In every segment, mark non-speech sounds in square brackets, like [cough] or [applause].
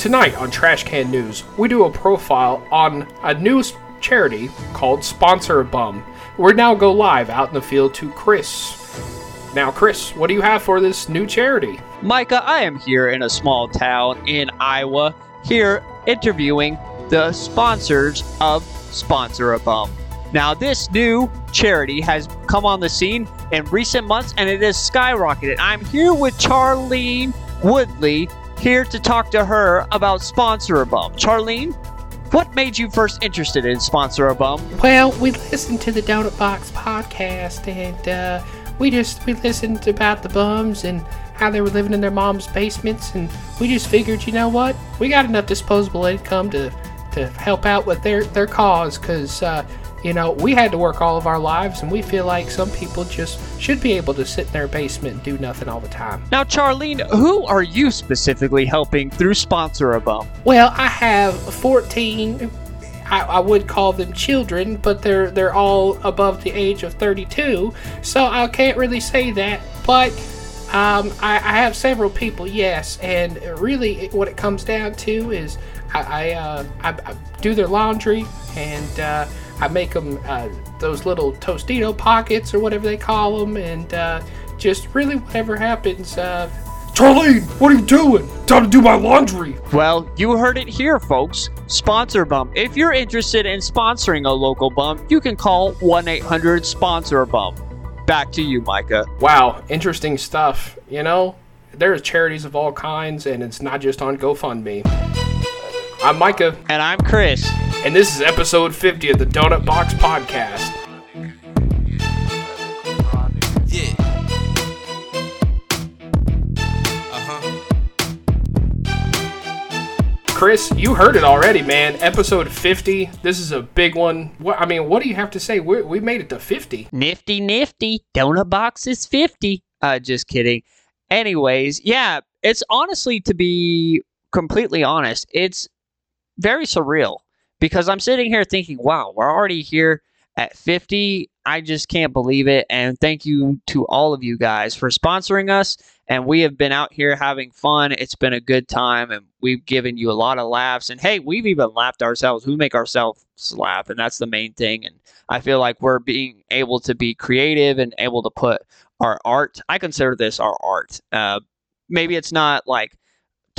Tonight on Trash Can News, we do a profile on a new charity called Sponsor a Bum. We now go live out in the field to Chris. Now, Chris, what do you have for this new charity? Micah, I am here in a small town in Iowa, here interviewing the sponsors of Sponsor a Bum. Now, this new charity has come on the scene in recent months and it has skyrocketed. I'm here with Charlene Woodley, here to talk to her about Sponsor a Bum. Charlene, what made you first interested in Sponsor a Bum? Well, we listened to the Donut Box podcast, and uh, we just we listened about the bums and how they were living in their mom's basements, and we just figured, you know what, we got enough disposable income to to help out with their their cause, because uh, you know we had to work all of our lives, and we feel like some people just should be able to sit in their basement and do nothing all the time. Now, Charlene, who are you specifically helping through Sponsor a Bum? Well, I have 14. I, I would call them children, but they're they're all above the age of 32, so I can't really say that. But um, I, I have several people, yes, and really what it comes down to is I I, uh, I, I do their laundry and uh, I make them uh, those little Tostito pockets or whatever they call them, and uh, just really whatever happens. Uh, Charlene, what are you doing? Time to do my laundry. Well, you heard it here, folks. Sponsor Bump. If you're interested in sponsoring a local bump, you can call 1 800 Sponsor Bump. Back to you, Micah. Wow, interesting stuff. You know, there's charities of all kinds, and it's not just on GoFundMe. I'm Micah, And I'm Chris. and this is episode 50 of the Donut Box Podcast. Yeah. Uh huh. Chris, you heard it already, man. Episode 50. This is a big one. What I mean, what do you have to say? we we made it to 50. Nifty, nifty. Donut box is 50. Uh, just kidding. Anyways, yeah, it's honestly, to be completely honest, it's very surreal because I'm sitting here thinking, wow, we're already here at 50. I just can't believe it. And thank you to all of you guys for sponsoring us. And we have been out here having fun. It's been a good time, and we've given you a lot of laughs. And hey, we've even laughed ourselves. We make ourselves laugh, and that's the main thing. And I feel like we're being able to be creative and able to put our art. I consider this our art. Uh, maybe it's not like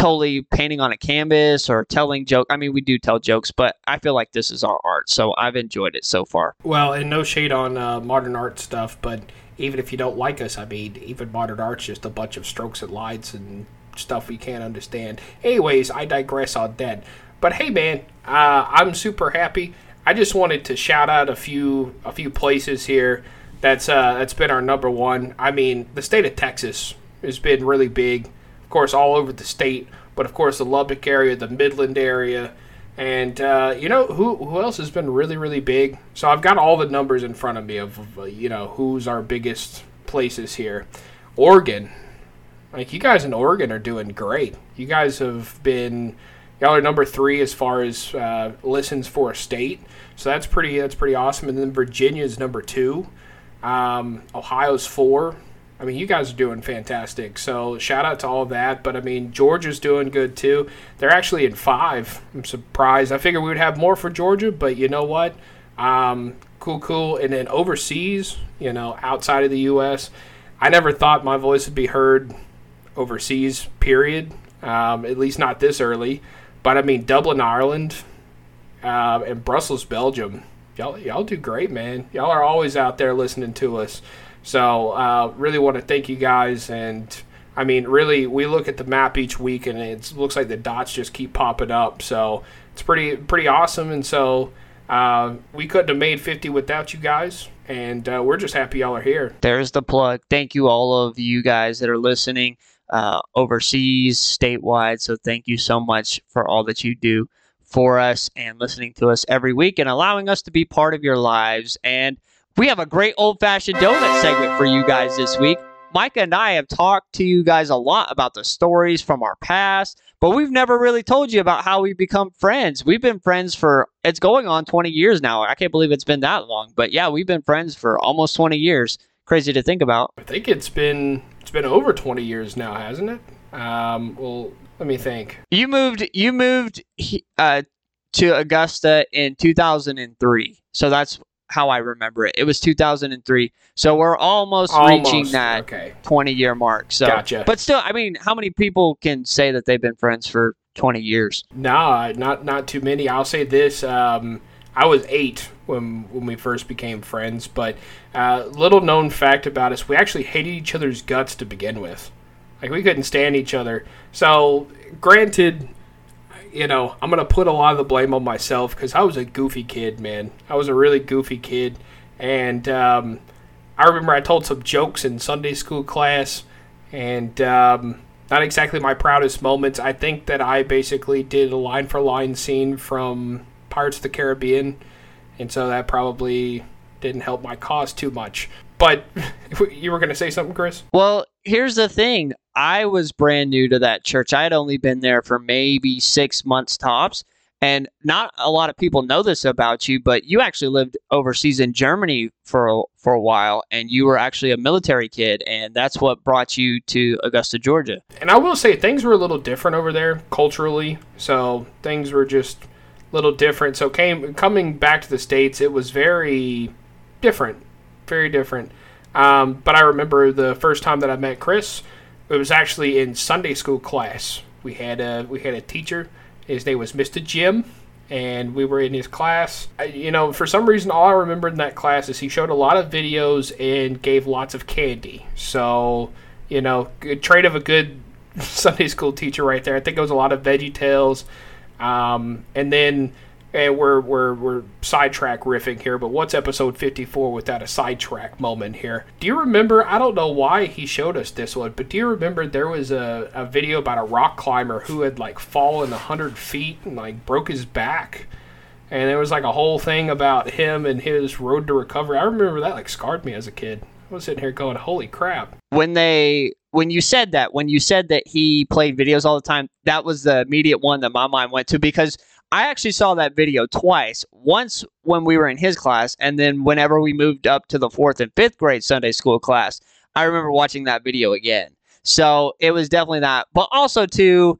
totally painting on a canvas or telling joke. I mean, we do tell jokes, but I feel like this is our art. So I've enjoyed it so far. Well, and no shade on uh, modern art stuff, but even if you don't like us, I mean, even modern art's just a bunch of strokes and lines and stuff we can't understand. Anyways, I digress on that. But hey, man, uh, I'm super happy. I just wanted to shout out a few a few places here. That's uh, that's been our number one. I mean, the state of Texas has been really big. Course, all over the state, but of course the Lubbock area, the Midland area, and uh, you know who who else has been really really big? So I've got all the numbers in front of me of of, uh, you know who's our biggest places here. Oregon, like you guys in Oregon are doing great. You guys have been y'all are number three as far as uh, listens for a state, so that's pretty that's pretty awesome. And then Virginia is number two. Um, Ohio's four. I mean, you guys are doing fantastic. So shout out to all that. But I mean, Georgia's doing good too. They're actually in five. I'm surprised. I figured we would have more for Georgia, but you know what? Um, cool, cool. And then overseas, you know, outside of the U.S., I never thought my voice would be heard overseas. Period. Um, at least not this early. But I mean, Dublin, Ireland, uh, and Brussels, Belgium. Y'all, y'all do great, man. Y'all are always out there listening to us. So, uh, really want to thank you guys. And I mean, really, we look at the map each week, and it looks like the dots just keep popping up. So it's pretty, pretty awesome. And so uh, we couldn't have made 50 without you guys. And uh, we're just happy y'all are here. There's the plug. Thank you, all of you guys that are listening uh, overseas, statewide. So thank you so much for all that you do for us and listening to us every week and allowing us to be part of your lives. And we have a great old fashioned donut segment for you guys this week. Micah and I have talked to you guys a lot about the stories from our past, but we've never really told you about how we become friends. We've been friends for it's going on 20 years now. I can't believe it's been that long, but yeah, we've been friends for almost 20 years. Crazy to think about. I think it's been it's been over 20 years now, hasn't it? Um, well, Let me think. You moved. You moved uh, to Augusta in 2003. So that's how I remember it. It was 2003. So we're almost, reaching that Okay. 20 year mark. So, Gotcha. but still, I mean, how many people can say that they've been friends for 20 years? Nah, not not too many. I'll say this: um, I was eight when when we first became friends. But uh, little known fact about us: we actually hated each other's guts to begin with. Like we couldn't stand each other. So, granted, you know, I'm gonna put a lot of the blame on myself because I was a goofy kid, man. I was a really goofy kid, and um, I remember I told some jokes in Sunday school class, and um, not exactly my proudest moments. I think that I basically did a line for line scene from Pirates of the Caribbean, and so that probably didn't help my cause too much. But [laughs] you were gonna say something, Chris? Well, here's the thing. I was brand new to that church. I had only been there for maybe six months tops. And not a lot of people know this about you, but you actually lived overseas in Germany for a, for a while, and you were actually a military kid, and that's what brought you to Augusta, Georgia. And I will say things were a little different over there culturally. So things were just a little different. So came coming back to the states, it was very different, very different. Um, but I remember the first time that I met Chris, it was actually in Sunday school class. We had a we had a teacher. His name was Mr. Jim, and we were in his class. I, you know, for some reason, all I remember in that class is he showed a lot of videos and gave lots of candy. So, you know, good trait of a good [laughs] Sunday school teacher right there. I think it was a lot of Veggie Tales, um, and then. And we're, we're, we're sidetrack riffing here, but what's episode 54 without a sidetrack moment here? Do you remember? I don't know why he showed us this one, but do you remember there was a, a video about a rock climber who had like fallen 100 feet and like broke his back? And there was like a whole thing about him and his road to recovery. I remember that like scarred me as a kid. I was sitting here going, holy crap. When they when you said that, when you said that he played videos all the time, that was the immediate one that my mind went to because I actually saw that video twice. Once when we were in his class, and then whenever we moved up to the fourth and fifth grade Sunday school class, I remember watching that video again. So it was definitely that. But also, too,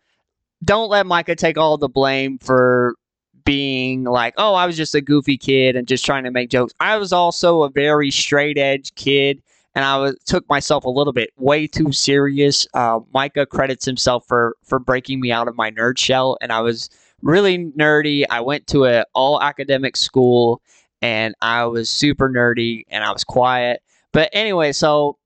don't let Micah take all the blame for being like, oh, I was just a goofy kid and just trying to make jokes. I was also a very straight edge kid. And I was, took myself a little bit way too serious. Uh, Micah credits himself for for breaking me out of my nerd shell, and I was really nerdy. I went to an all academic school and I was super nerdy and I was quiet. But anyway, so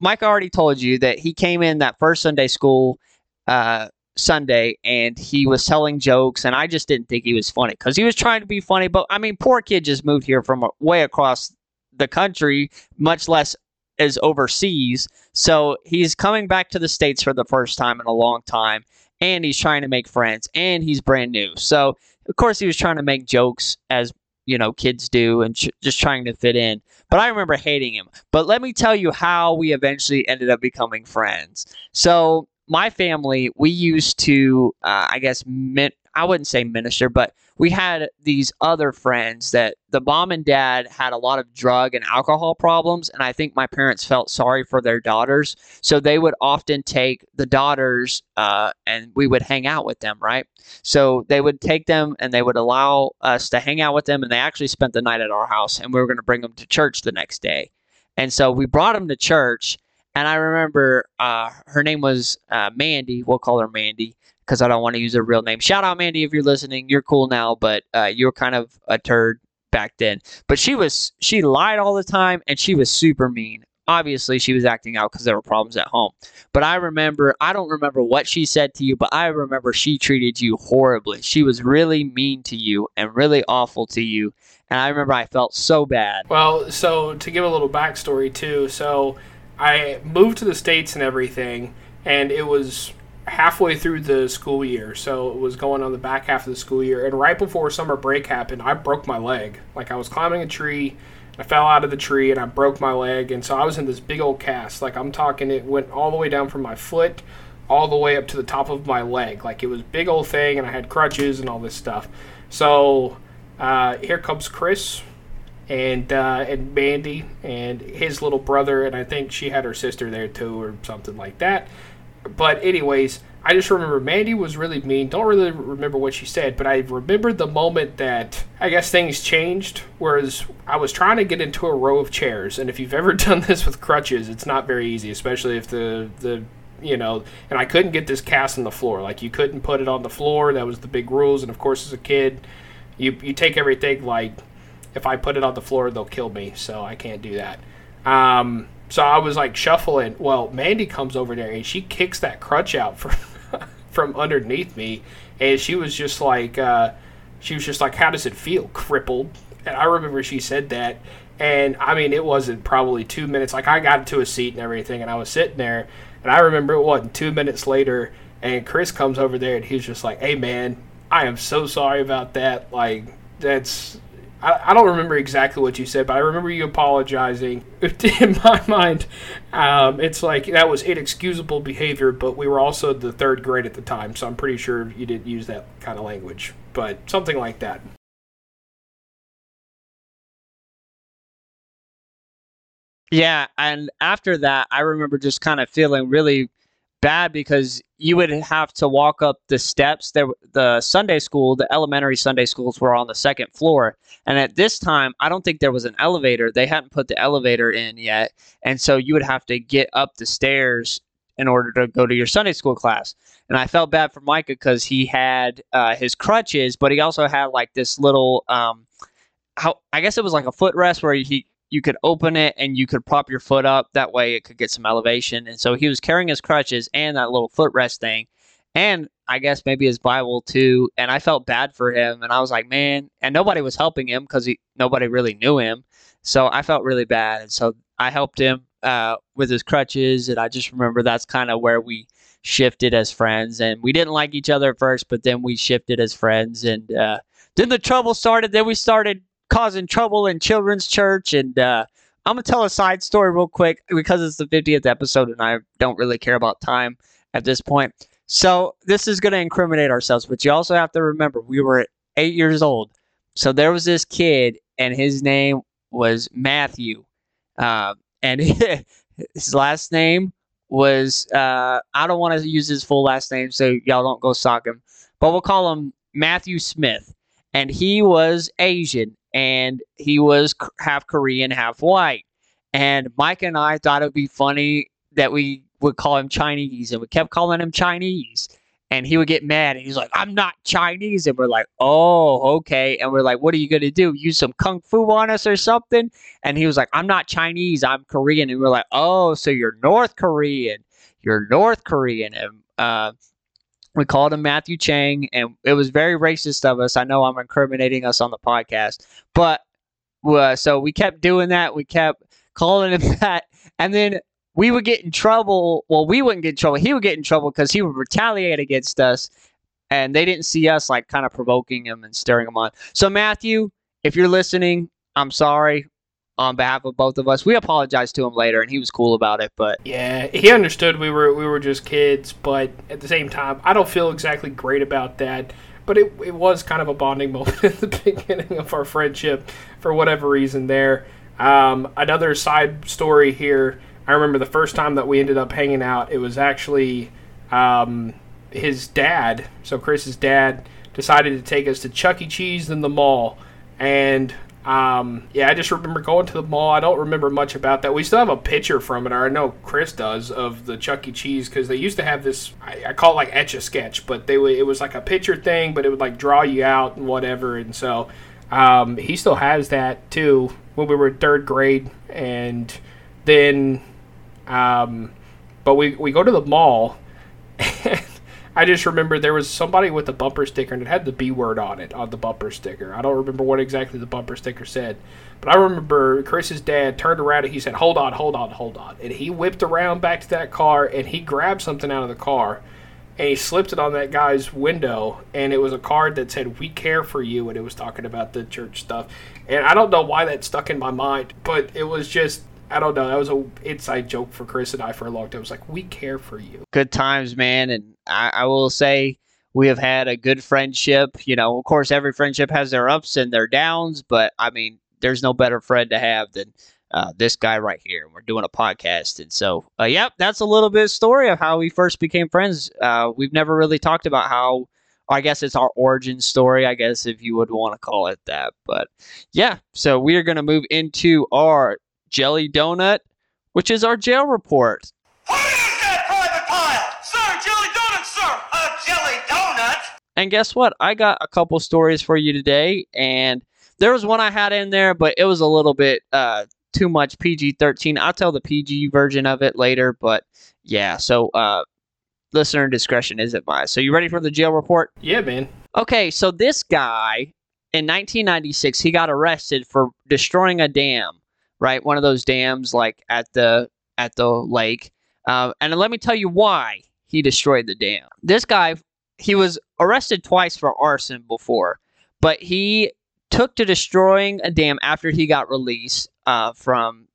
Mike already told you that he came in that first Sunday school uh, Sunday and he was telling jokes and I just didn't think he was funny because he was trying to be funny. But I mean, poor kid just moved here from way across the country, much less is overseas. So he's coming back to the States for the first time in a long time and he's trying to make friends and he's brand new. So, of course, he was trying to make jokes as you know kids do and ch- just trying to fit in. But I remember hating him. But let me tell you how we eventually ended up becoming friends. So, my family, we used to, uh, I guess, min- I wouldn't say minister, but we had these other friends that the mom and dad had a lot of drug and alcohol problems. And I think my parents felt sorry for their daughters. So they would often take the daughters uh, and we would hang out with them, right? So they would take them and they would allow us to hang out with them. And they actually spent the night at our house and we were going to bring them to church the next day. And so we brought them to church. And I remember uh, her name was uh, Mandy. We'll call her Mandy because I don't want to use her real name. Shout out, Mandy, if you're listening. You're cool now, but uh, you were kind of a turd back then. But she was, she lied all the time and she was super mean. Obviously, she was acting out because there were problems at home. But I remember, I don't remember what she said to you, but I remember she treated you horribly. She was really mean to you and really awful to you. And I remember I felt so bad. Well, so to give a little backstory too, so I moved to the states and everything, and it was halfway through the school year, so it was going on the back half of the school year. And right before summer break happened, I broke my leg. Like I was climbing a tree, I fell out of the tree, and I broke my leg. And so I was in this big old cast. Like I'm talking, it went all the way down from my foot, all the way up to the top of my leg. Like it was big old thing, and I had crutches and all this stuff. So uh, here comes Chris and uh, and Mandy and his little brother, and I think she had her sister there too, or something like that. But anyways, I just remember Mandy was really mean. Don't really remember what she said, but I remember the moment that I guess things changed. Whereas I was trying to get into a row of chairs, and if you've ever [laughs] done this with crutches, it's not very easy, especially if the the you know, and I couldn't get this cast on the floor. Like you couldn't put it on the floor. That was the big rules. And of course, as a kid, you you take everything like if I put it on the floor, they'll kill me. So I can't do that. Um, so I was like shuffling. Well, Mandy comes over there and she kicks that crutch out from [laughs] from underneath me, and she was just like, uh, she was just like, "How does it feel, crippled?" And I remember she said that, and I mean, it wasn't probably two minutes. Like I got into a seat and everything, and I was sitting there, and I remember it wasn't two minutes later, and Chris comes over there, and he's just like, "Hey, man, I am so sorry about that. Like, that's I, I don't remember exactly what you said, but I remember you apologizing. [laughs] In my mind, um, it's like that was inexcusable behavior, but we were also the third grade at the time, so I'm pretty sure you didn't use that kind of language, but something like that. Yeah, and after that, I remember just kind of feeling really bad because you would have to walk up the steps. There, the Sunday school, the elementary Sunday schools were on the second floor, and at this time, I don't think there was an elevator. They hadn't put the elevator in yet, and so you would have to get up the stairs in order to go to your Sunday school class. And I felt bad for Micah because he had uh, his crutches, but he also had like this little, um, how I guess it was like a footrest where he you could open it and you could prop your foot up. That way it could get some elevation. And so he was carrying his crutches and that little footrest thing. And I guess maybe his Bible too. And I felt bad for him. And I was like, man, and nobody was helping him because nobody really knew him. So I felt really bad. And so I helped him uh, with his crutches. And I just remember that's kind of where we shifted as friends. And we didn't like each other at first, but then we shifted as friends. And uh, then the trouble started. Then we started causing trouble in children's church. And uh, I'm gonna tell a side story real quick because it's the 50th episode, and I don't really care about time at this point. So this is gonna incriminate ourselves, but you also have to remember we were eight years old. So there was this kid, and his name was Matthew, uh, and [laughs] his last name was uh, I don't want to use his full last name, so y'all don't go sock him, but we'll call him Matthew Smith, and he was Asian, and he was half Korean, half white. And Mike and I thought it would be funny that we would call him Chinese, and we kept calling him Chinese. And he would get mad, and he's like, "I'm not Chinese," and we're like, "Oh, okay." And we're like, "What are you gonna do? Use some kung fu on us or something?" And he was like, "I'm not Chinese, I'm Korean." And we're like, "Oh, so you're North Korean? You're North Korean?" And uh, we called him Matthew Chang, and it was very racist of us. I know I'm incriminating us on the podcast, but uh, so we kept doing that. We kept calling him [laughs] that, and then we would get in trouble. Well, we wouldn't get in trouble. He would get in trouble because he would retaliate against us, and they didn't see us like kind of provoking him and stirring him on. So Matthew, if you're listening, I'm sorry on behalf of both of us. We apologized to him later, and he was cool about it. But yeah, he understood we were we were just kids. But at the same time, I don't feel exactly great about that. But it, it was kind of a bonding [laughs] moment at the beginning of our friendship for whatever reason there. Um, another side story here. I remember the first time that we ended up hanging out. It was actually um, his dad. So Chris's dad decided to take us to Chuck E. Cheese in the mall, and um, yeah, I just remember going to the mall. I don't remember much about that. We still have a picture from it, or I know Chris does, of the Chuck E. Cheese because they used to have this. I, I call it like etch a sketch, but they it was like a picture thing, but it would like draw you out and whatever. And so um, he still has that too when we were in third grade, and then, um, but we we go to the mall. [laughs] I just remember there was somebody with a bumper sticker and it had the B word on it on the bumper sticker. I don't remember what exactly the bumper sticker said, but I remember Chris's dad turned around and he said, "Hold on, hold on, hold on," and he whipped around back to that car and he grabbed something out of the car and he slipped it on that guy's window and it was a card that said "We care for you" and it was talking about the church stuff. And I don't know why that stuck in my mind, but it was just I don't know. That was a inside joke for Chris and I for a long time. It was like, we care for you. Good times, man. And I, I, will say we have had a good friendship. You know, of course, every friendship has their ups and their downs, but I mean, there's no better friend to have than uh, this guy right here. We're doing a podcast, and so uh, yep, that's a little bit of story of how we first became friends. Uh, we've never really talked about how. I guess it's our origin story. I guess if you would want to call it that, but yeah. So we are going to move into our jelly donut, which is our jail report. What is that, Private Pyle? Sir, jelly donut, sir! A jelly donut? And guess what? I got a couple stories for you today, and there was one I had in there, but it was a little bit uh, too much PG 13. I'll tell the PG version of it later, but yeah, so uh, listener discretion is advised. So, you ready for the jail report? Yeah, man. Okay, so this guy in 1996, he got arrested for destroying a dam, right? One of those dams like at the at the lake. Uh, and let me tell you why he destroyed the dam. This guy, he was arrested twice for arson before, but he took to destroying a dam after he got released uh, from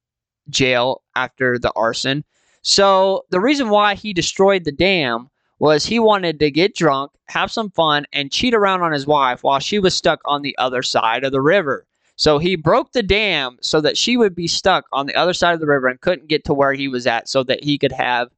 jail after the arson. So the reason why he destroyed the dam was he wanted to get drunk, have some fun, and cheat around on his wife while she was stuck on the other side of the river. So he broke the dam so that she would be stuck on the other side of the river and couldn't get to where he was at so that he could have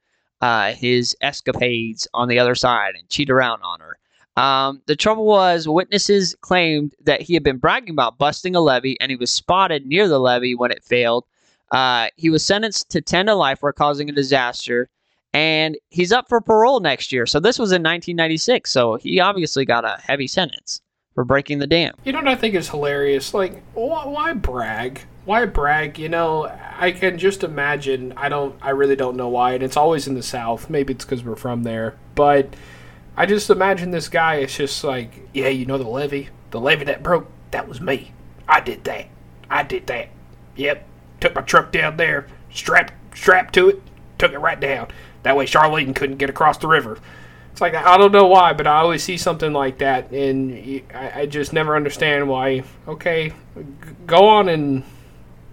uh, his escapades on the other side and cheat around on her. Um, the trouble was, witnesses claimed that he had been bragging about busting a levee and he was spotted near the levee when it failed. Uh, he was sentenced to 10 to life for causing a disaster and he's up for parole next year. So this was in 1996. So he obviously got a heavy sentence for breaking the dam. You know what I think is hilarious? Like, why, brag? Why brag? You know, I can just imagine. I don't. I really don't know why. And it's always in the South. Maybe it's because we're from there. But I just imagine this guy is just like, yeah, you know the levee, the levee that broke. That was me. I did that. I did that. Yep. Took my truck down there, strapped strapped to it, took it right down. That way Charlene couldn't get across the river. It's like I don't know why, but I always see something like that, and I just never understand why. Okay, go on and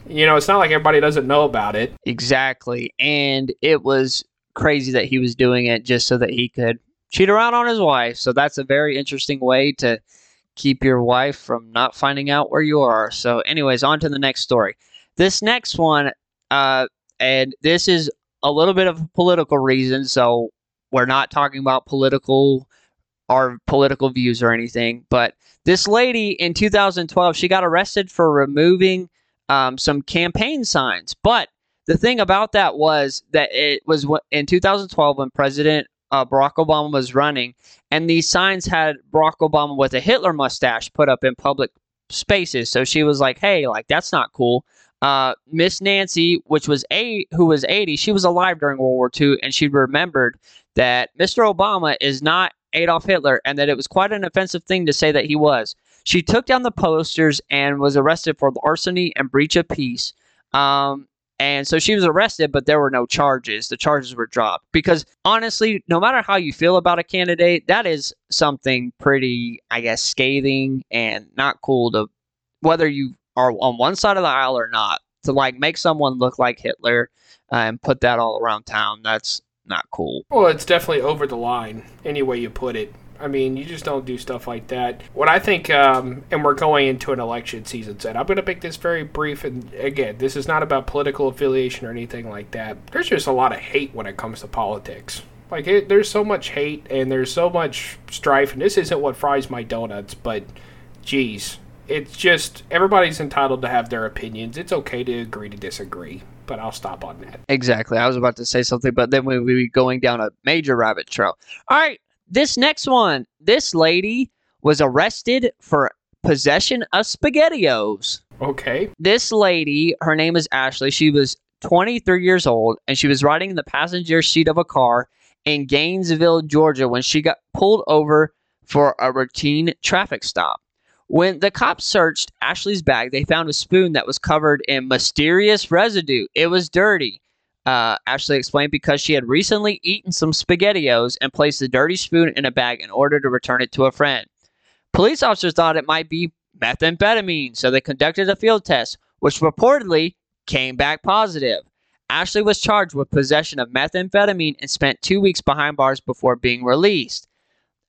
you know, it's not like everybody doesn't know about it. Exactly. And it was crazy that he was doing it just so that he could cheat around on his wife. So that's a very interesting way to keep your wife from not finding out where you are. So, anyways, on to the next story. This next one, uh, and this is a little bit of a political reason. So, we're not talking about political our political views or anything. But this lady in 2012, she got arrested for removing um, some campaign signs. But the thing about that was that it was in 2012 when President uh, Barack Obama was running, and these signs had Barack Obama with a Hitler mustache put up in public spaces. So she was like, "Hey, like that's not cool." Uh, Miss Nancy, which was a who was 80, she was alive during World War II, and she remembered that Mr. Obama is not Adolf Hitler, and that it was quite an offensive thing to say that he was. She took down the posters and was arrested for larceny and breach of peace. Um, and so she was arrested, but there were no charges. The charges were dropped because honestly, no matter how you feel about a candidate, that is something pretty, I guess, scathing and not cool to whether you are on one side of the aisle or not. To like make someone look like Hitler uh, and put that all around town, that's not cool. Well, it's definitely over the line, any way you put it. I mean, you just don't do stuff like that. What I think, um, and we're going into an election season, said I'm going to make this very brief. And again, this is not about political affiliation or anything like that. There's just a lot of hate when it comes to politics. Like, it, there's so much hate and there's so much strife. And this isn't what fries my donuts, but geez, it's just everybody's entitled to have their opinions. It's okay to agree to disagree, but I'll stop on that. Exactly. I was about to say something, but then we be going down a major rabbit trail. All right. This next one. This lady was arrested for possession of SpaghettiOs. Okay. This lady, her name is Ashley. She was 23 years old and she was riding in the passenger seat of a car in Gainesville, Georgia when she got pulled over for a routine traffic stop. When the cops searched Ashley's bag, they found a spoon that was covered in mysterious residue. It was dirty. Uh, Ashley explained because she had recently eaten some SpaghettiOs and placed the dirty spoon in a bag in order to return it to a friend. Police officers thought it might be methamphetamine, so they conducted a field test, which reportedly came back positive. Ashley was charged with possession of methamphetamine and spent two weeks behind bars before being released.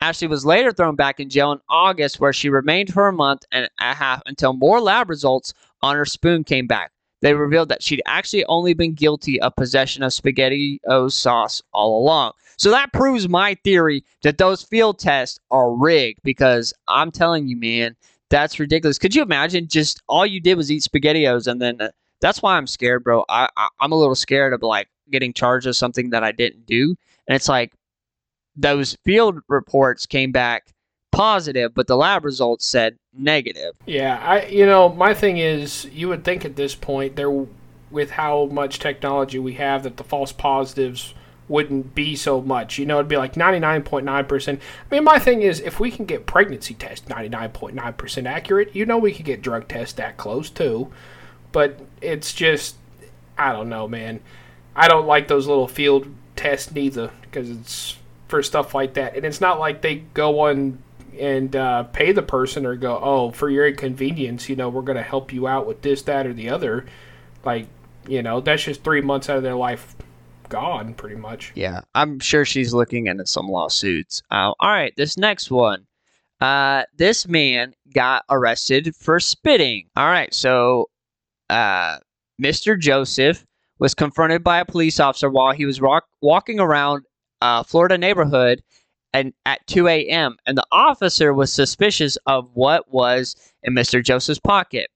Ashley was later thrown back in jail in August, where she remained for a month and a half until more lab results on her spoon came back. they revealed that she'd actually only been guilty of possession of spaghetti sauce all along. So that proves my theory that those field tests are rigged because I'm telling you, man, that's ridiculous. Could you imagine just all you did was eat spaghettios and then uh, that's why I'm scared, bro. I, I I'm a little scared of like getting charged of something that I didn't do, and it's like those field reports came back positive, but the lab results said negative. Yeah, I you know my thing is you would think at this point there with how much technology we have that the false positives wouldn't be so much. You know, it'd be like 99.9%. I mean, my thing is if we can get pregnancy tests 99.9% accurate, you know we could get drug tests that close too. But it's just I don't know, man. I don't like those little field tests neither because it's for stuff like that. And it's not like they go on and uh, pay the person or go, oh, for your inconvenience, you know, we're going to help you out with this, that, or the other. Like, you know, that's just three months out of their life gone, pretty much. Yeah, I'm sure she's looking into some lawsuits. Uh, all right, this next one. Uh, this man got arrested for spitting. All right, so uh, Mr. Joseph was confronted by a police officer while he was rock- walking around a Florida neighborhood and at 2 a.m. and the officer was suspicious of what was in Mr. Joseph's pocket.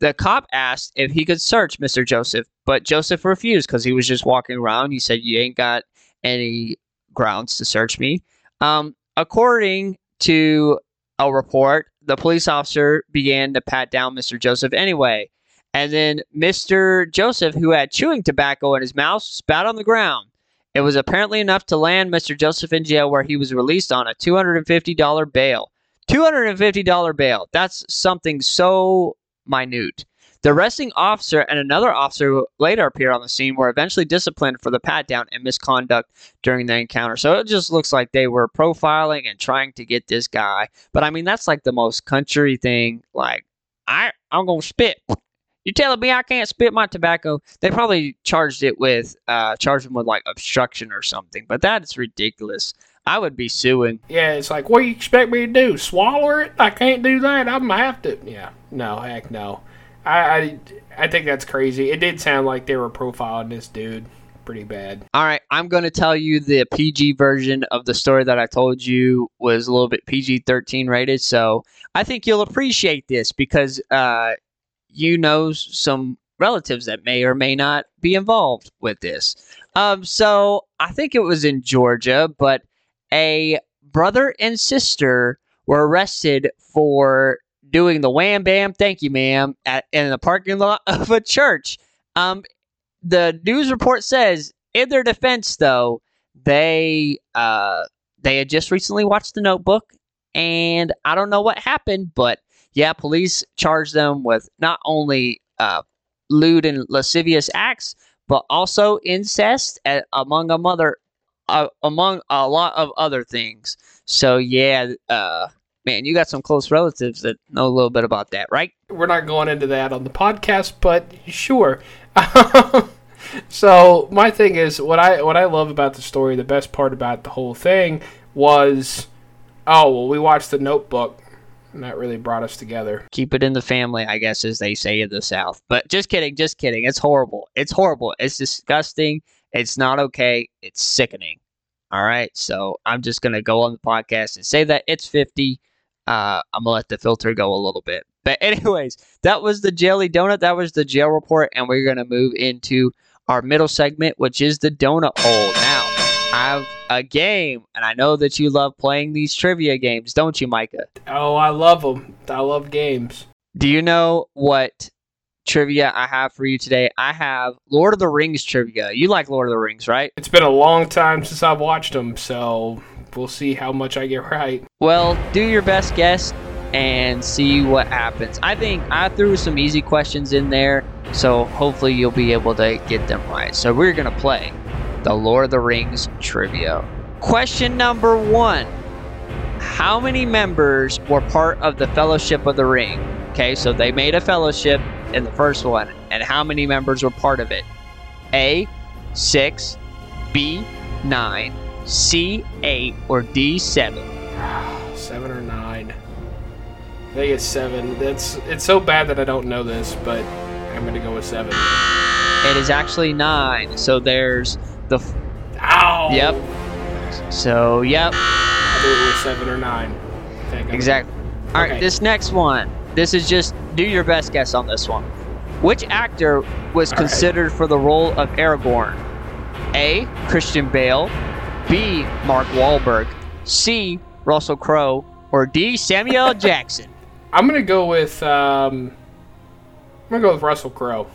The cop asked if he could search Mr. Joseph, but Joseph refused because he was just walking around. He said, "You ain't got any grounds to search me." Um, according to a report, the police officer began to pat down Mr. Joseph anyway. And then Mr. Joseph, who had chewing tobacco in his mouth, spat on the ground. It was apparently enough to land Mr. Joseph in jail where he was released on a $250 bail. $250 bail. That's something so minute. The arresting officer and another officer who later appeared on the scene were eventually disciplined for the pat down and misconduct during the encounter. So it just looks like they were profiling and trying to get this guy. But I mean, that's like the most country thing. Like, I, I'm going to spit. You telling me I can't spit my tobacco? They probably charged it with, uh, charged him with like obstruction or something. But that is ridiculous. I would be suing. Yeah, it's like, what do you expect me to do? Swallow it? I can't do that. I'm gonna have to. Yeah, no, heck no. I, I, I think that's crazy. It did sound like they were profiling this dude pretty bad. All right, I'm going to tell you the PG version of the story that I told you was a little bit PG 13 rated. So I think you'll appreciate this because uh, you know some relatives that may or may not be involved with this. Um, so I think it was in Georgia, but a brother and sister were arrested for doing the wham bam, thank you, ma'am, at in the parking lot [laughs] of a church. Um, the news report says, in their defense, though, they uh they had just recently watched The Notebook, and I don't know what happened, but yeah, police charged them with not only uh, lewd and lascivious acts, but also incest, uh, among a mother, uh, among a lot of other things. So yeah, uh, man, you got some close relatives that know a little bit about that, right? We're not going into that on the podcast, but sure. [laughs] so my thing is what I what I love about the story, the best part about the whole thing was, oh well, we watched the Notebook. And that really brought us together. Keep it in the family, I guess, as they say in the South. But just kidding, just kidding. It's horrible. It's horrible. It's disgusting. It's not okay. It's sickening. All right. So I'm just to go on the podcast and say that it's 50. Uh, I'm to let the filter go a little bit. But, [laughs] anyways, that was the Jelly Donut. That was the jail report. And we're to move into our middle segment, which is the donut hole. Now, have a game, and I know that you love playing these trivia games, don't you, Micah? Oh, I love them. I love games. Do you know what trivia I have for you today? I have Lord of the Rings trivia. You like Lord of the Rings, right? It's been a long time since I've watched them, so we'll see how much I get right. Well, do your best guess and see what happens. I think I threw some easy questions in there, so hopefully you'll be able to get them right. So we're going to play the Lord of the Rings trivia. Question number one How many members were part of the Fellowship of the Ring? Okay, so they made a fellowship in the first one, and how many members were part of it? A, 6, B, 9, C, 8, or D, 7? Seven or nine. I think it's seven. That's it's so bad that I don't know this, but I'm gonna go with seven. It is actually nine. So there's the. f- Ow! Yep. So yep, I knew it was seven or nine. Thank exactly. All right, Okay. this next one. This is just do your best guess on this one. Which actor was All right. considered for the role of Aragorn? A. Christian Bale, B. Mark Wahlberg, C. Russell Crowe, or D. Samuel [laughs] Jackson. I'm gonna go with um. I'm gonna go with Russell Crowe.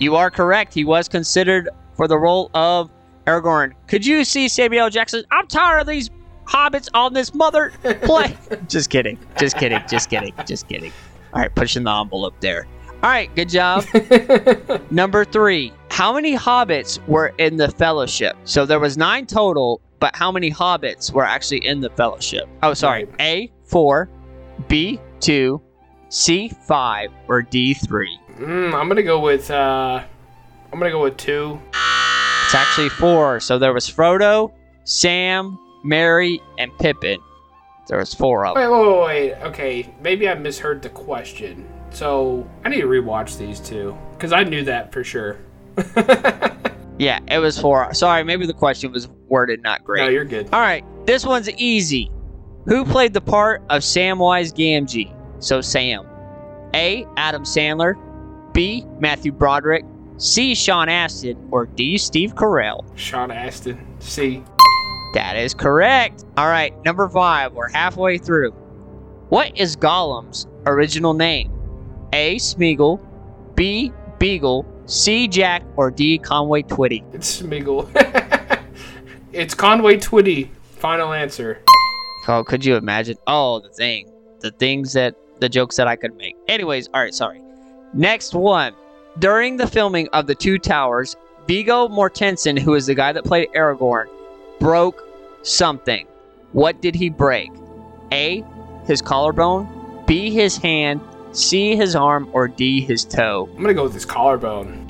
You are correct. He was considered for the role of Aragorn. Could you see Samuel Jackson? I'm tired of these hobbits on this mother [laughs] play. just kidding. Just kidding. Just kidding. Just kidding. All right, pushing the envelope there. All right, good job. [laughs] Number three. How many hobbits were in the Fellowship? So there was nine total, but how many hobbits were actually in the Fellowship? Oh, sorry. A four, B two, C five, or D three. Mm, I'm gonna go with uh. I'm gonna go with two. It's actually four. So there was Frodo, Sam, Merry, and Pippin. There was four of them. Wait, wait, wait, wait. Okay, maybe I misheard the question. So I need to rewatch these two because I knew that for sure. [laughs] Yeah, it was four. Sorry, maybe the question was worded not great. No, you're good. All right, this one's easy. Who played the part of Samwise Gamgee? So Sam. A. Adam Sandler. B. Matthew Broderick. C. Sean Astin. Or D. Steve Carell. Sean Astin. See, That is correct. All right, number five. We're halfway through. What is Gollum's original name? A. Smeagol. B. Beagle. C. Jack. Or D. Conway Twitty. it's Smeagol. [laughs] it's Conway Twitty. Final answer. Oh, could you imagine? Oh, the thing. The things that, the jokes that I could make. Anyways, all right, sorry. Next one. During the filming of The Two Towers, Viggo Mortensen, who is the guy that played Aragorn, broke something. What did he break? A. His collarbone. B. His hand. C. His arm. Or D. His toe. I'm gonna go with his collarbone.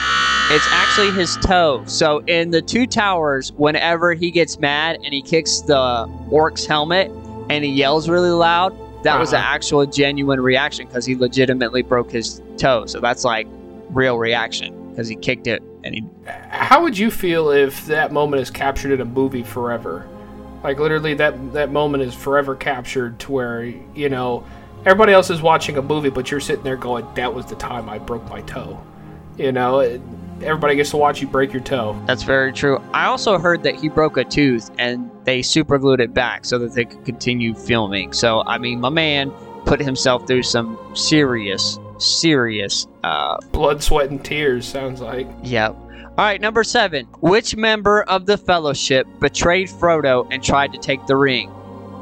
It's actually his toe. So in the two towers, whenever he gets mad and he kicks the orc's helmet and he yells really loud, that was an Uh-huh. actual genuine reaction because he legitimately broke his toe. So that's like real reaction because he kicked it and he. How would you feel if that moment is captured in a movie forever? Like literally, that that moment is forever captured to where you know everybody else is watching a movie, but you're sitting there going, "That was the time I broke my toe." You know, it, everybody gets to watch you break your toe. That's very true. I also heard that he broke a tooth and they super glued it back so that they could continue filming. So I mean, my man put himself through some serious, serious uh, Blood, sweat, and tears. Sounds like. Yep. All right, number seven. Which member of the Fellowship betrayed Frodo and tried to take the ring?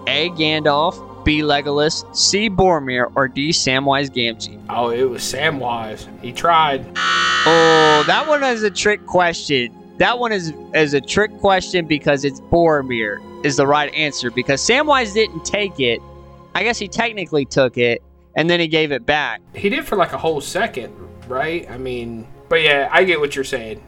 A. Gandalf, B. Legolas, C. Boromir, or D. Samwise Gamgee? Oh, it was Samwise. He tried. Oh, that one is a trick question. That one is is a trick question because it's Boromir is the right answer because Samwise didn't take it. I guess he technically took it and then he gave it back. He did for like a whole second, right? I mean, but yeah, I get what you're saying.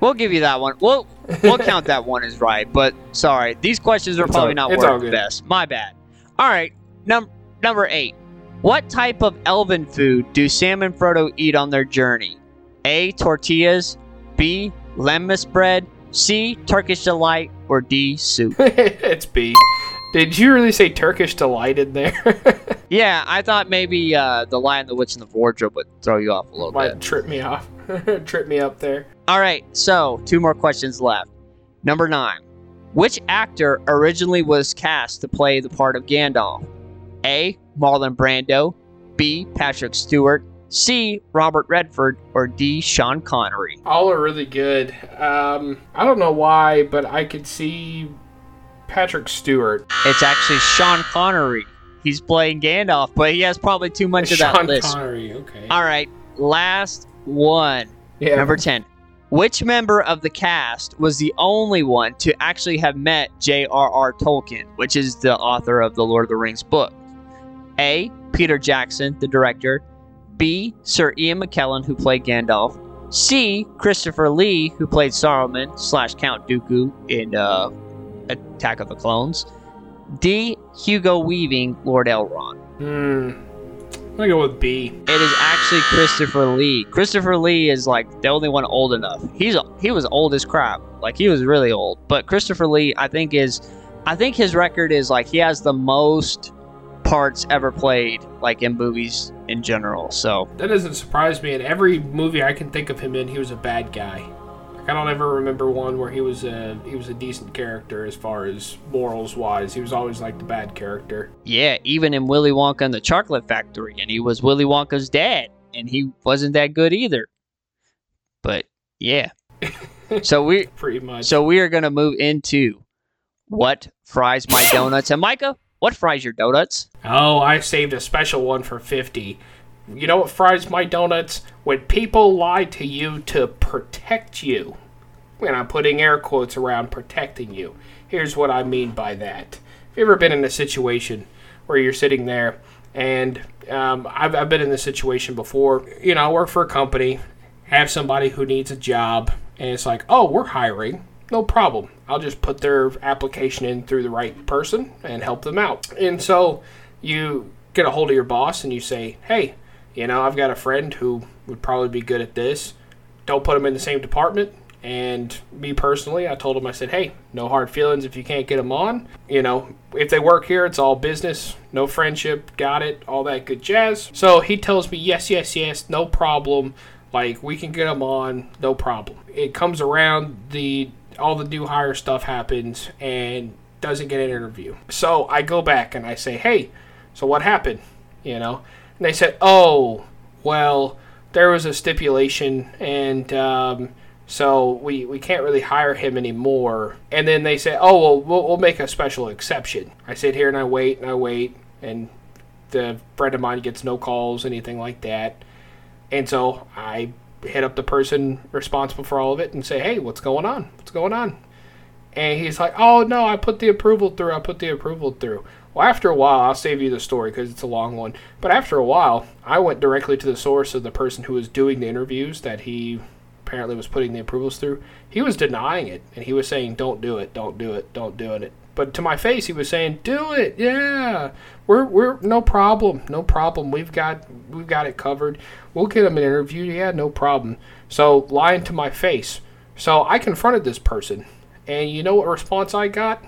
We'll give you that one. We'll we'll [laughs] count that one as right. But sorry, these questions are It's probably all- not worth the best. My bad. All right, num- number eight. What type of elven food do Sam and Frodo eat on their journey? A. Tortillas. B. Lembas bread. C. Turkish delight. Or D. Soup. [laughs] it's B. Did you really say Turkish delight in there? [laughs] yeah, I thought maybe uh, the Lion, the Witch, and the Wardrobe would throw you off a little bit. Might trip me off. [laughs] trip me up there. All right, so two more questions left. Number nine. Which actor originally was cast to play the part of Gandalf? A. Marlon Brando. B. Patrick Stewart. C. Robert Redford. Or D. Sean Connery. All are really good. Um, I don't know why, but I could see Patrick Stewart. It's actually Sean Connery. He's playing Gandalf, but he has probably too much of that Sean list. Connery. Okay. All right, last one. yeah. Number 10. Which member of the cast was the only one to actually have met J.R.R. Tolkien, which is the author of the Lord of the Rings book? A. Peter Jackson, the director. B. Sir Ian McKellen, who played Gandalf. C. Christopher Lee, who played Saruman slash Count Dooku in uh, Attack of the Clones. D. Hugo Weaving, Lord Elrond. Hmm. I'm I go with B. It is actually Christopher Lee. Christopher Lee is like the only one old enough. He's he was old as crap. Like he was really old. But Christopher Lee, I think is, I think his record is like he has the most parts ever played like in movies in general. So That doesn't surprise me. In every movie I can think of him in, he was a bad guy. I don't ever remember one where he was a he was a decent character as far as morals wise. He was always like the bad character. yeah, even in Willy Wonka and the Chocolate Factory, and he was Willy Wonka's dad, and he wasn't that good either. But yeah, [laughs] so we Pretty much. So we are going to move into what fries my donuts. And Micah, what fries your donuts? Oh, I saved a special one for 50. You know what fries my donuts? When people lie to you to protect you. And I'm putting air quotes around protecting you. Here's what I mean by that. Have you ever been in a situation where you're sitting there and um, I've, I've been in this situation before? You know, I work for a company, have somebody who needs a job, and it's like, oh, we're hiring. No problem. I'll just put their application in through the right person and help them out. And so you get a hold of your boss and you say, hey, you know, I've got a friend who would probably be good at this. Don't put them in the same department. And me personally, I told him, I said, hey, no hard feelings if you can't get them on. You know, if they work here, it's all business, no friendship, got it, all that good jazz. So he tells me, yes, yes, yes, no problem. Like, we can get them on, no problem. It comes around, the all the new hire stuff happens, and doesn't get an interview. So I go back and I say, hey, so what happened? You know? And they said, oh, well, there was a stipulation, and um, so we, we can't really hire him anymore. And then they say, oh, well, well, we'll make a special exception. I sit here and I wait and I wait, and the friend of mine gets no calls, anything like that. And so I hit up the person responsible for all of it and say, hey, what's going on? What's going on? And he's like, oh, no, I put the approval through. I put the approval through. Well, after a while, I'll save you the story because it's a long one. But after a while, I went directly to the source of the person who was doing the interviews that he apparently was putting the approvals through. He was denying it, and he was saying, "Don't do it, don't do it, don't do it." But to my face, he was saying, "Do it, yeah, we're we're no problem, no problem. We've got we've got it covered. We'll get him an interview, yeah, no problem." So lying to my face. So I confronted this person, and you know what response I got?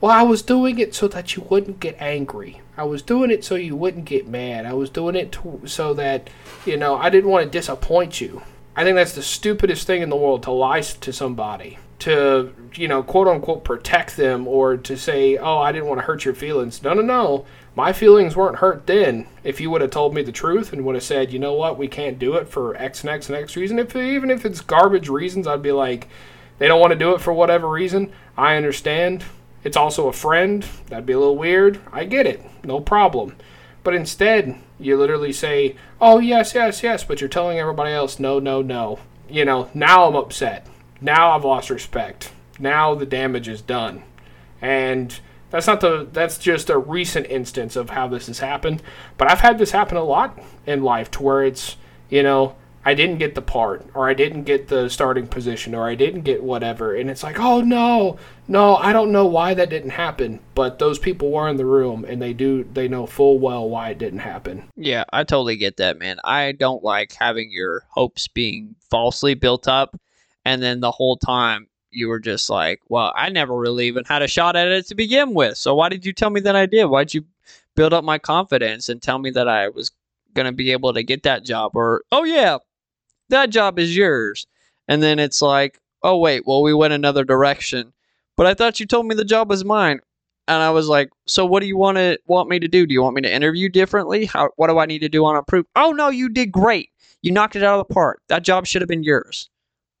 Well, I was doing it so that you wouldn't get angry. I was doing it so you wouldn't get mad. I was doing it to, so that, you know, I didn't want to disappoint you. I think that's the stupidest thing in the world to lie to somebody, to, you know, quote unquote protect them or to say, oh, I didn't want to hurt your feelings. No, no, no. My feelings weren't hurt then. If you would have told me the truth and would have said, you know what, we can't do it for X and X and X reason, if even if it's garbage reasons, I'd be like, they don't want to do it for whatever reason. I understand. It's also a friend. That'd be a little weird. I get it. No problem. But instead, you literally say, oh, yes, yes, yes, but you're telling everybody else, no, no, no. You know, now I'm upset. Now I've lost respect. Now the damage is done. And that's not the that's just a recent instance of how this has happened. But I've had this happen a lot in life to where it's, you know, I didn't get the part, or I didn't get the starting position, or I didn't get whatever. And it's like, oh no, no, I don't know why that didn't happen. But those people were in the room and they do, they know full well why it didn't happen. Yeah, I totally get that, man. I don't like having your hopes being falsely built up, and then the whole time you were just like, well, I never really even had a shot at it to begin with. So why did you tell me that I did? Why'd you build up my confidence and tell me that I was going to be able to get that job? Or, oh, yeah, that job is yours. And then it's like, oh, wait, well, we went another direction. But I thought you told me the job was mine. And I was like, so what do you want to want me to do? Do you want me to interview differently? How what do I need to do on a proof? Oh no, you did great. You knocked it out of the park. That job should have been yours.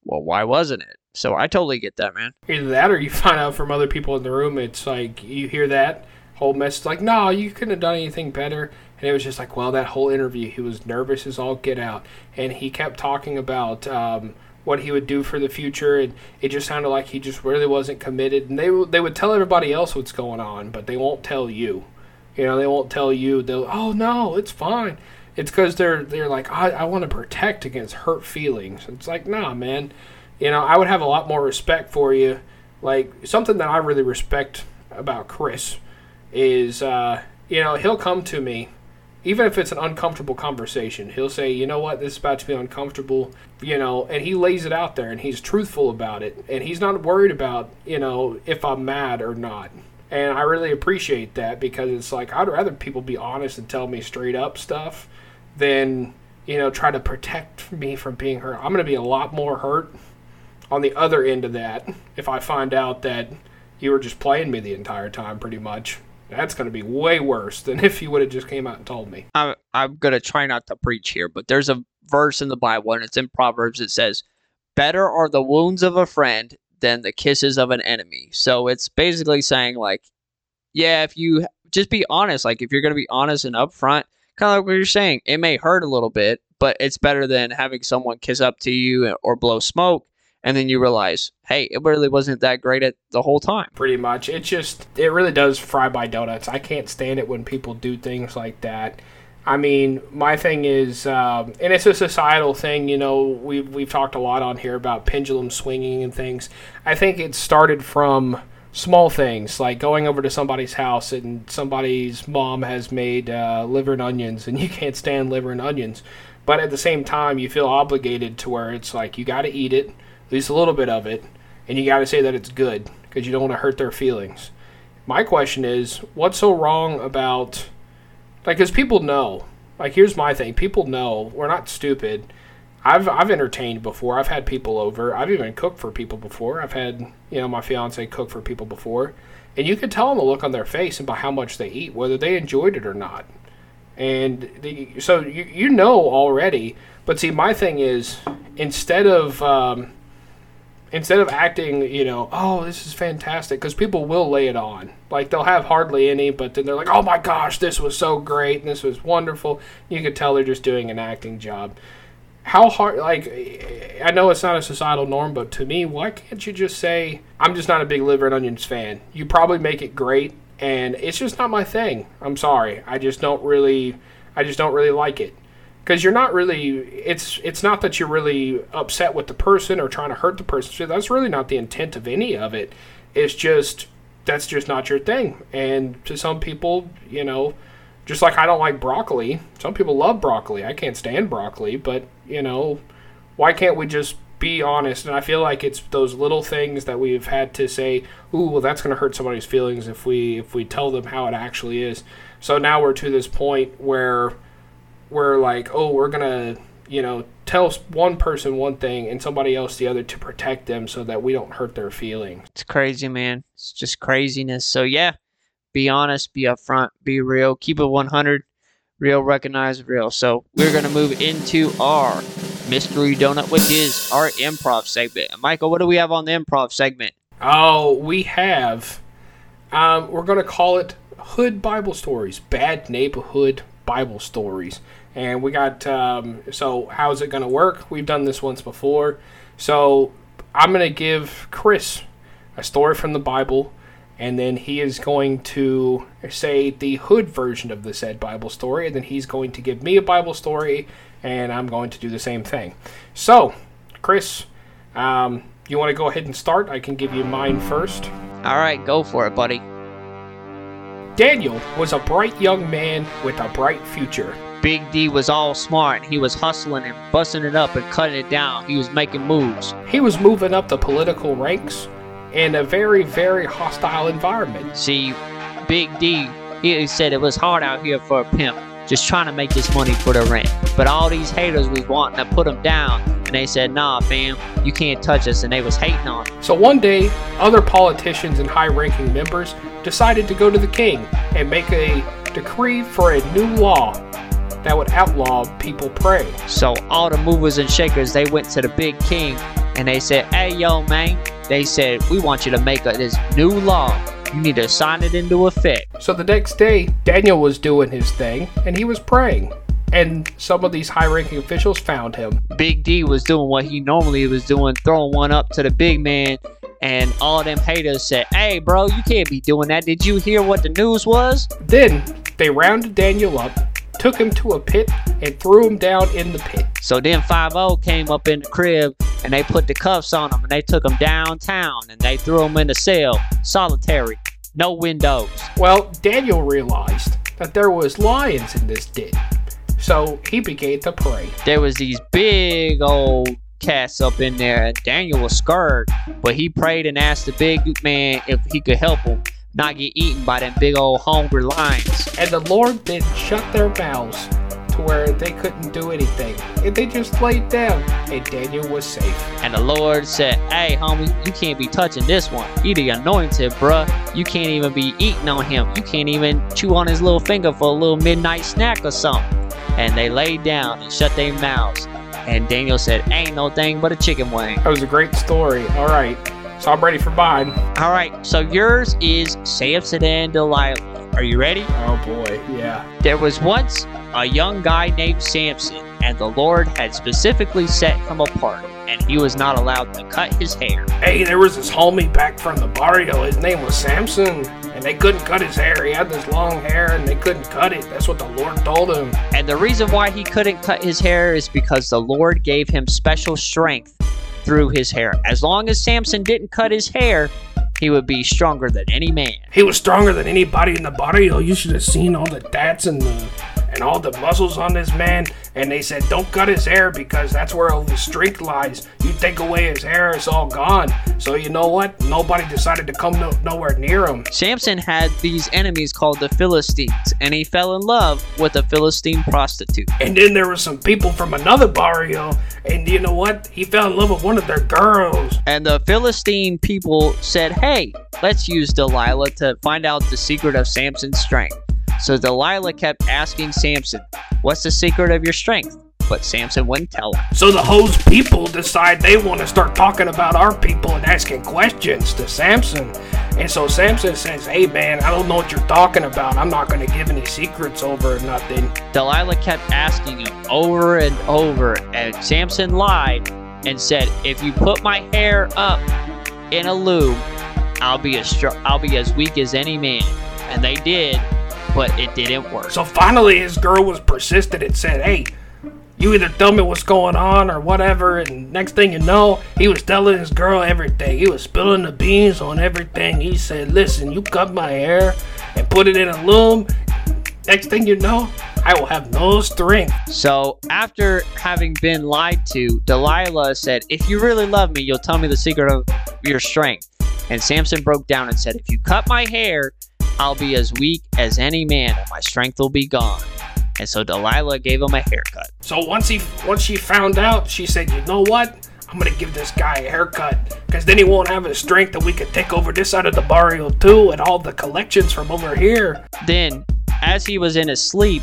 Well, why wasn't it? So I totally get that, man. Either that or you find out from other people in the room, it's like you hear that whole message, like, no, you couldn't have done anything better. And it was just like, well, that whole interview, he was nervous as all get out. And he kept talking about um, what he would do for the future. And it just sounded like he just really wasn't committed. And they, they would tell everybody else what's going on, but they won't tell you. You know, they won't tell you. They'll, oh, no, it's fine. It's because they're, they're like, I, I want to protect against hurt feelings. It's like, nah, man. You know, I would have a lot more respect for you. Like, something that I really respect about Chris is, uh, you know, he'll come to me even if it's an uncomfortable conversation, he'll say, "You know what? This is about to be uncomfortable." You know, and he lays it out there, and he's truthful about it, and he's not worried about you know if I'm mad or not. And I really appreciate that because it's like I'd rather people be honest and tell me straight up stuff than you know try to protect me from being hurt. I'm going to be a lot more hurt on the other end of that if I find out that you were just playing me the entire time, pretty much. That's going to be way worse than [laughs] if you would have just came out and told me. I'm, I'm going to try not to preach here, but there's a verse in the Bible, and it's in Proverbs. It says, Better are the wounds of a friend than the kisses of an enemy. So it's basically saying, like, yeah, if you just be honest, like, if you're going to be honest and upfront, kind of like what you're saying, it may hurt a little bit, but it's better than having someone kiss up to you or blow smoke and then you realize, hey, it really wasn't that great at the whole time. Pretty much. It just, it really does fry my donuts. I can't stand it when people do things like that. I mean, my thing is, um, and it's a societal thing. You know, we've we've talked a lot on here about pendulum swinging and things. I think it started from small things like going over to somebody's house and somebody's mom has made uh, liver and onions, and [laughs] you can't stand liver and onions, but at the same time, you feel obligated to where it's like you got to eat it at least a little bit of it, and you got to say that it's good because you don't want to hurt their feelings. My question is, what's so wrong about like because people know. Like here's my thing: people know we're not stupid. I've I've entertained before. I've had people over. I've even cooked for people before. I've had you know my fiance cook for people before, and you can tell them the look on their face and by how much they eat, whether they enjoyed it or not. And the, so you you know already. But see, my thing is instead of um, instead of acting, you know, oh, this is fantastic, because people will lay it on. Like they'll have hardly any, but then they're like, oh my gosh, this was so great, and this was wonderful. You can tell they're just doing an acting job. How hard, like, I know it's not a societal norm, but to me, why can't you just say, I'm just not a big liver and onions fan? You probably make it great, and it's just not my thing. I'm sorry. I just don't really, I just don't really like it because you're not really it's it's not that you're really upset with the person or trying to hurt the person. That's really not the intent of any of it. It's just that's just not your thing. And to some people you know just like i don't like broccoli some people love broccoli. I can't stand broccoli but you know why can't we just be honest? And i feel like it's those little things that we've had to say ooh well that's going to hurt somebody's feelings if we if we tell them how it actually is. So now we're to this point where we're like, oh, we're gonna, you know, tell one person one thing and somebody else the other to protect them so that we don't hurt their feelings. It's crazy, man. It's just craziness. So yeah, be honest, be upfront, be real, keep it 100. Real, recognize real. So we're gonna move into our mystery donut, which is our improv segment. Micah, what do we have on the improv segment? Oh, we have. Um, we're gonna call it Hood Bible Stories, Bad Neighborhood Bible Stories. And we got, um, so how's it going to work? We've done this once before. So I'm going to give Chris a story from the Bible, and then he is going to say the hood version of the said Bible story, and then he's going to give me a Bible story, and I'm going to do the same thing. So, Chris, um, you want to go ahead and start? I can give you mine first. All right, go for it, buddy. Daniel was a bright young man with a bright future. Big D was all smart. He was hustling and busting it up and cutting it down. He was making moves. He was moving up the political ranks in a very, very hostile environment. See, Big D, he said it was hard out here for a pimp, just trying to make this money for the rent. But all these haters was wanting to put him down, and they said, nah, fam, you can't touch us, and they was hating on him. So one day, other politicians and high-ranking members decided to go to the king and make a decree for a new law that would outlaw people praying. So all the movers and shakers, they went to the big king and they said, hey, yo, man, they said, we want you to make a, this new law. You need to sign it into effect. So the next day, Daniel was doing his thing and he was praying. And some of these high ranking officials found him. Big D was doing what he normally was doing, throwing one up to the big man. And all them haters said, Hey, bro, you can't be doing that. Did you hear what the news was? Then they rounded Daniel up took him to a pit and threw him down in the pit. So then 5 came up in the crib and they put the cuffs on him and they took him downtown and they threw him in the cell, solitary, no windows. Well, Daniel realized that there was lions in this den. So he began to pray. There was these big old cats up in there, and Daniel was scared, but he prayed and asked the big man if he could help him not get eaten by them big old hungry lions. And the Lord did shut their mouths to where they couldn't do anything. And they just laid down, and Daniel was safe. And the Lord said, Hey, homie, you can't be touching this one. He the anointed, bruh. You can't even be eating on him. You can't even chew on his little finger for a little midnight snack or something. And they laid down and shut their mouths. And Daniel said, Ain't no thing but a chicken wing. That was a great story. All right. So I'm ready for mine. All right, so yours is Samson and Delilah. Are you ready? Oh boy, yeah. There was once a young guy named Samson, and the Lord had specifically set him apart, and he was not allowed to cut his hair. Hey, there was this homie back from the barrio. His name was Samson, and they couldn't cut his hair. He had this long hair, and they couldn't cut it. That's what the Lord told him. And the reason why he couldn't cut his hair is because the Lord gave him special strength through his hair. As long as Samson didn't cut his hair, he would be stronger than any man. He was stronger than anybody in the barrio. Oh, you should have seen all the tats and the and all the muscles on this man. And they said, don't cut his hair because that's where all the strength lies. You take away his hair, it's all gone. So you know what? Nobody decided to come no- nowhere near him. Samson had these enemies called the Philistines, and he fell in love with a Philistine prostitute. And then there were some people from another barrio, and you know what? He fell in love with one of their girls. And the Philistine people said, Hey, let's use Delilah to find out the secret of Samson's strength. So Delilah kept asking Samson, What's the secret of your strength? But Samson wouldn't tell her. So the host people decide they want to start talking about our people and asking questions to Samson. And so Samson says, Hey man, I don't know what you're talking about. I'm not going to give any secrets over or nothing. Delilah kept asking him over and over, and Samson lied and said, "If you put my hair up in a loom, I'll be as str- I'll be as weak as any man." And they did, but it didn't work. So finally, his girl was persistent and said, Hey, you either tell me what's going on or whatever. And next thing you know, he was telling his girl everything. He was spilling the beans on everything. He said, Listen, you cut my hair and put it in a loom. Next thing you know, I will have no strength. So after having been lied to, Delilah said, "If you really love me, you'll tell me the secret of your strength." And Samson broke down and said, "If you cut my hair, I'll be as weak as any man, and my strength will be gone." And so Delilah gave him a haircut. So once he once she found out, she said, "You know what? I'm gonna give this guy a haircut, cause then he won't have his strength, and we could take over this side of the barrio too, and all the collections from over here." Then, as he was in his sleep,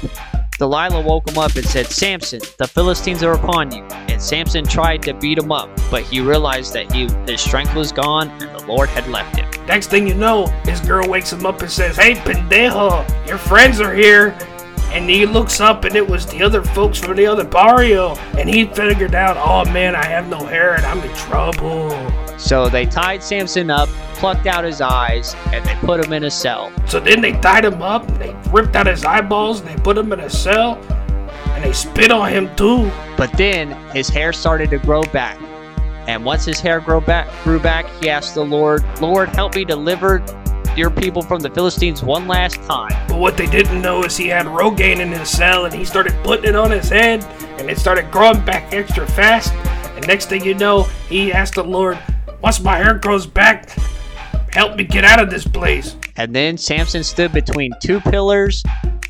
Delilah woke him up and said, Samson, the Philistines are upon you. And Samson tried to beat him up, but he realized that he, his strength was gone and the Lord had left him. Next thing you know, his girl wakes him up and says, Hey, pendejo, your friends are here. And he looks up and it was the other folks from the other barrio. And he figured out, oh man, I have no hair and I'm in trouble. So they tied Samson up, plucked out his eyes, and they put him in a cell. So then they tied him up, they ripped out his eyeballs, and they put him in a cell, and they spit on him too. But then his hair started to grow back. And once his hair grew back, grew back, he asked the Lord, Lord, help me deliver your people from the Philistines one last time. But what they didn't know is he had Rogaine in his cell, and he started putting it on his head, and it started growing back extra fast. And next thing you know, he asked the Lord, Once my hair grows back, help me get out of this place. And then Samson stood between two pillars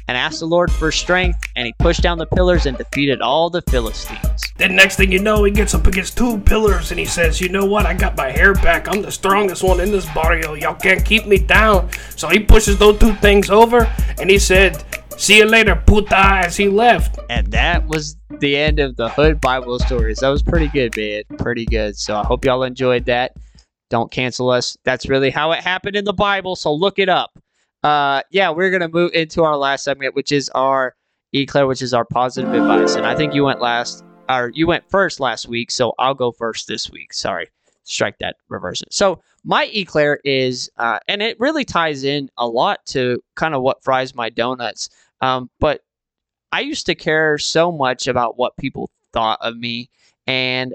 and asked the Lord for strength, and he pushed down the pillars and defeated all the Philistines. Then next thing you know, he gets up against two pillars and he says, "You know what? I got my hair back. I'm the strongest one in this barrio. Y'all can't keep me down." So he pushes those two things over and he said, "See you later, puta," as he left. And that was the end of the Hood Bible stories. That was pretty good, man. Pretty good. So I hope y'all enjoyed that. Don't cancel us. That's really how it happened in the Bible. So look it up. Uh, yeah, we're gonna move into our last segment, which is our eclair, which is our positive advice. And I think you went last, or you went first last week, so I'll go first this week. Sorry, strike that, reverse it. So my eclair is, uh, and it really ties in a lot to kind of what fries my donuts. Um, but I used to care so much about what people thought of me, and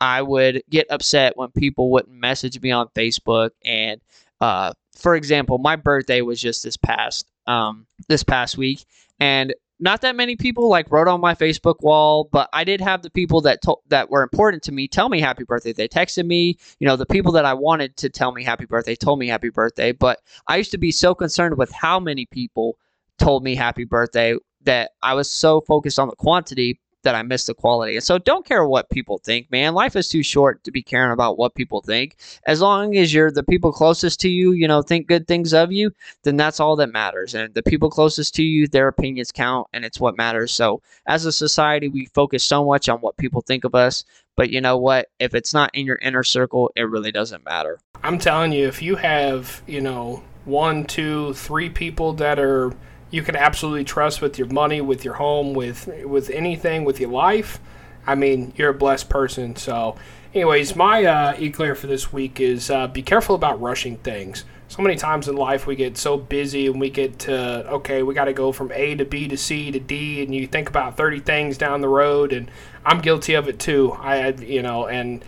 I would get upset when people wouldn't message me on Facebook. And uh, for example, my birthday was just this past um, this past week, and not that many people like wrote on my Facebook wall, but I did have the people that to- that were important to me tell me happy birthday. They texted me, you know, the people that I wanted to tell me happy birthday told me happy birthday. But I used to be so concerned with how many people told me happy birthday that I was so focused on the quantity that I missed the quality. And so don't care what people think, man. Life is too short to be caring about what people think. As long as you're the people closest to you, you know, think good things of you, then that's all that matters. And the people closest to you, their opinions count and it's what matters. So as a society, we focus so much on what people think of us. But you know what? If it's not in your inner circle, it really doesn't matter. I'm telling you, if you have, you know, one, two, three people that are you can absolutely trust with your money, with your home, with with anything, with your life, I mean, you're a blessed person. So, anyways, my uh, eclair for this week is uh, be careful about rushing things. So many times in life we get so busy and we get to okay, we got to go from A to B to C to D, and you think about 30 things down the road, and I'm guilty of it too. I, you know, and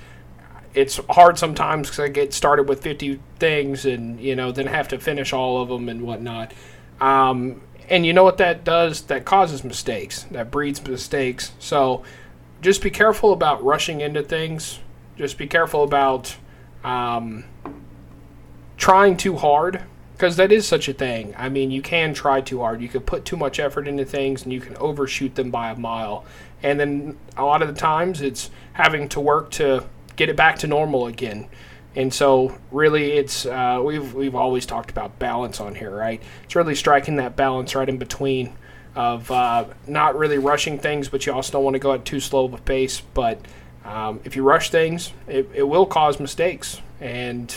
it's hard sometimes because I get started with 50 things and you know then have to finish all of them and whatnot. Um, and you know what that does? That causes mistakes. That breeds mistakes. So just be careful about rushing into things. Just be careful about um, trying too hard because that is such a thing. I mean, you can try too hard. You could put too much effort into things and you can overshoot them by a mile. And then a lot of the times it's having to work to get it back to normal again. And so, really, it's uh, we've we've always talked about balance on here, right? It's really striking that balance right in between of uh, not really rushing things, but you also don't want to go at too slow of a pace. But um, if you rush things, it, it will cause mistakes, and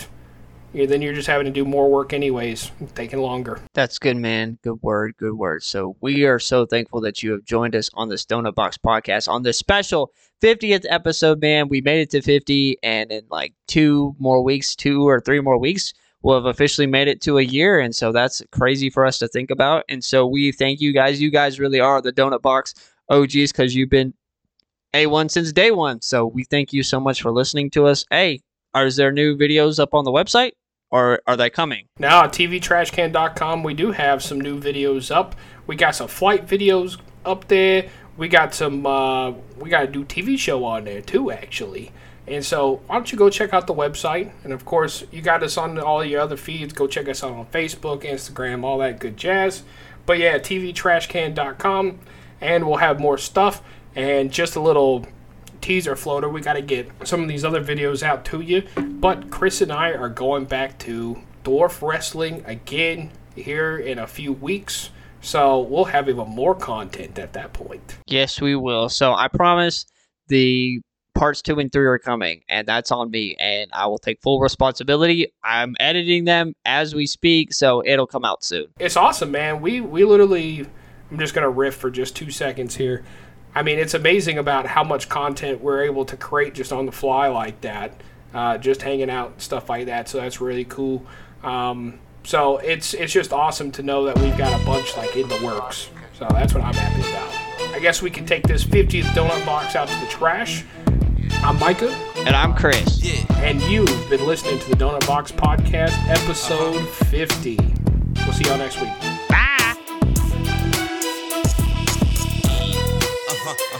you know, then you're just having to do more work anyways, taking longer. That's good, man. Good word. Good word. So we are so thankful that you have joined us on this Donut Box podcast on this special 50th episode, man. We made it to 50, and in like two more weeks, two or three more weeks, we'll have officially made it to a year. And so that's crazy for us to think about. And so we thank you guys. You guys really are the Donut Box OGs because you've been A1 since day one. So we thank you so much for listening to us. Hey, is there new videos up on the website? Or are they coming? Now, at TVTrashCan.com, we do have some new videos up. We got some flight videos up there. We got some, uh, we got a new TV show on there too, actually. And so, why don't you go check out the website? And of course, you got us on all your other feeds. Go check us out on Facebook, Instagram, all that good jazz. But yeah, TVTrashCan.com, and we'll have more stuff. And just a little teaser floater. We got to get some of these other videos out to you. But Chris and I are going back to Dwarf Wrestling again here in a few weeks. So we'll have even more content at that point. Yes, we will. So I promise the parts two and three are coming, and that's on me, and I will take full responsibility. I'm editing them as we speak, so it'll come out soon. It's awesome, man. We we literally. I'm just gonna riff for just two seconds here. I mean, it's amazing about how much content we're able to create just on the fly like that, uh, just hanging out stuff like that. So that's really cool. Um, so it's it's just awesome to know that we've got a bunch like in the works. So that's what I'm happy about. I guess we can take this 50th donut box out to the trash. I'm Micah. And I'm Chris. Yeah. And you've been listening to the Donut Box Podcast, episode 50. We'll see y'all next week. Uh. [laughs] Uh.